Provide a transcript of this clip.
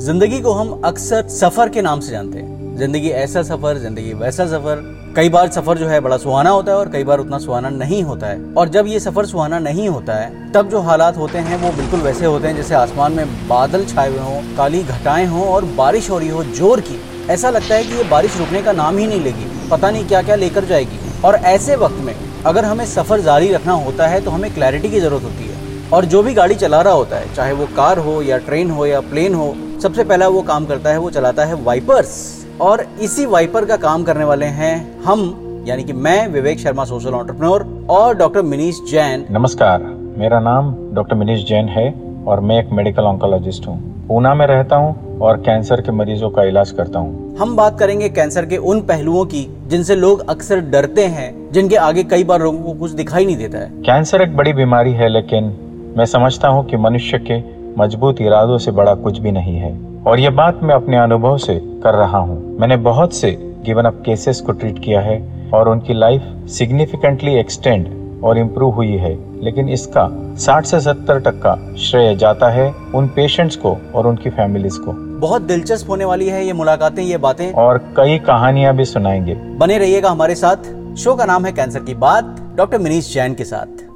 ज़िंदगी को हम अक्सर सफ़र के नाम से जानते हैं। ज़िंदगी ऐसा सफ़र, ज़िंदगी वैसा सफ़र। कई बार सफ़र जो है बड़ा सुहाना होता है और कई बार उतना सुहाना नहीं होता है। और जब ये सफ़र सुहाना नहीं होता है, तब जो हालात होते हैं वो बिल्कुल वैसे होते हैं जैसे आसमान में बादल छाए हुए हों, काली घटाएँ हों और बारिश हो रही हो ज़ोर की। ऐसा लगता है कि ये बारिश रुकने का नाम ही नहीं लेगी, पता नहीं क्या क्या लेकर जाएगी। और ऐसे वक्त में अगर हमें सफ़र जारी रखना होता है तो हमें क्लैरिटी की ज़रूरत होती है। और जो भी गाड़ी चला रहा होता है, चाहे वो कार हो या ट्रेन हो या प्लेन हो सबसे पहला वो काम करता है वो चलाता है वाइपर्स और इसी वाइपर का काम करने वाले हैं हम यानी कि मैं विवेक शर्मा सोशल ऑन्टरप्रनोर और डॉक्टर मिनीश जैन नमस्कार मेरा नाम डॉक्टर मिनीश जैन है और मैं एक मेडिकल ऑन्कोलॉजिस्ट हूँ। पूना में रहता हूँ और कैंसर के मरीजों का इलाज करता हूँ। हम बात करेंगे कैंसर के उन पहलुओं की जिनसे लोग अक्सर डरते हैं जिनके आगे कई बार लोगों को कुछ दिखाई नहीं देता है। कैंसर एक बड़ी बीमारी है लेकिन मैं समझता हूँ कि मनुष्य के मज़बूत इरादों से बड़ा कुछ भी नहीं है। और ये बात मैं अपने अनुभव से कर रहा हूँ। मैंने बहुत से गिवन अप केसेस को ट्रीट किया है और उनकी लाइफ सिग्निफिकेंटली एक्सटेंड और इम्प्रूव हुई है। लेकिन इसका 60 से 70 टक्का श्रेय जाता है उन पेशेंट्स को और उनकी फैमिलीज़ को। बहुत दिलचस्प होने वाली है ये मुलाकातें ये बातें। और कई कहानियाँ भी सुनाएँगे। बने रहिएगा हमारे साथ। शो का नाम है कैंसर की बात। डॉक्टर मनीष जैन के साथ।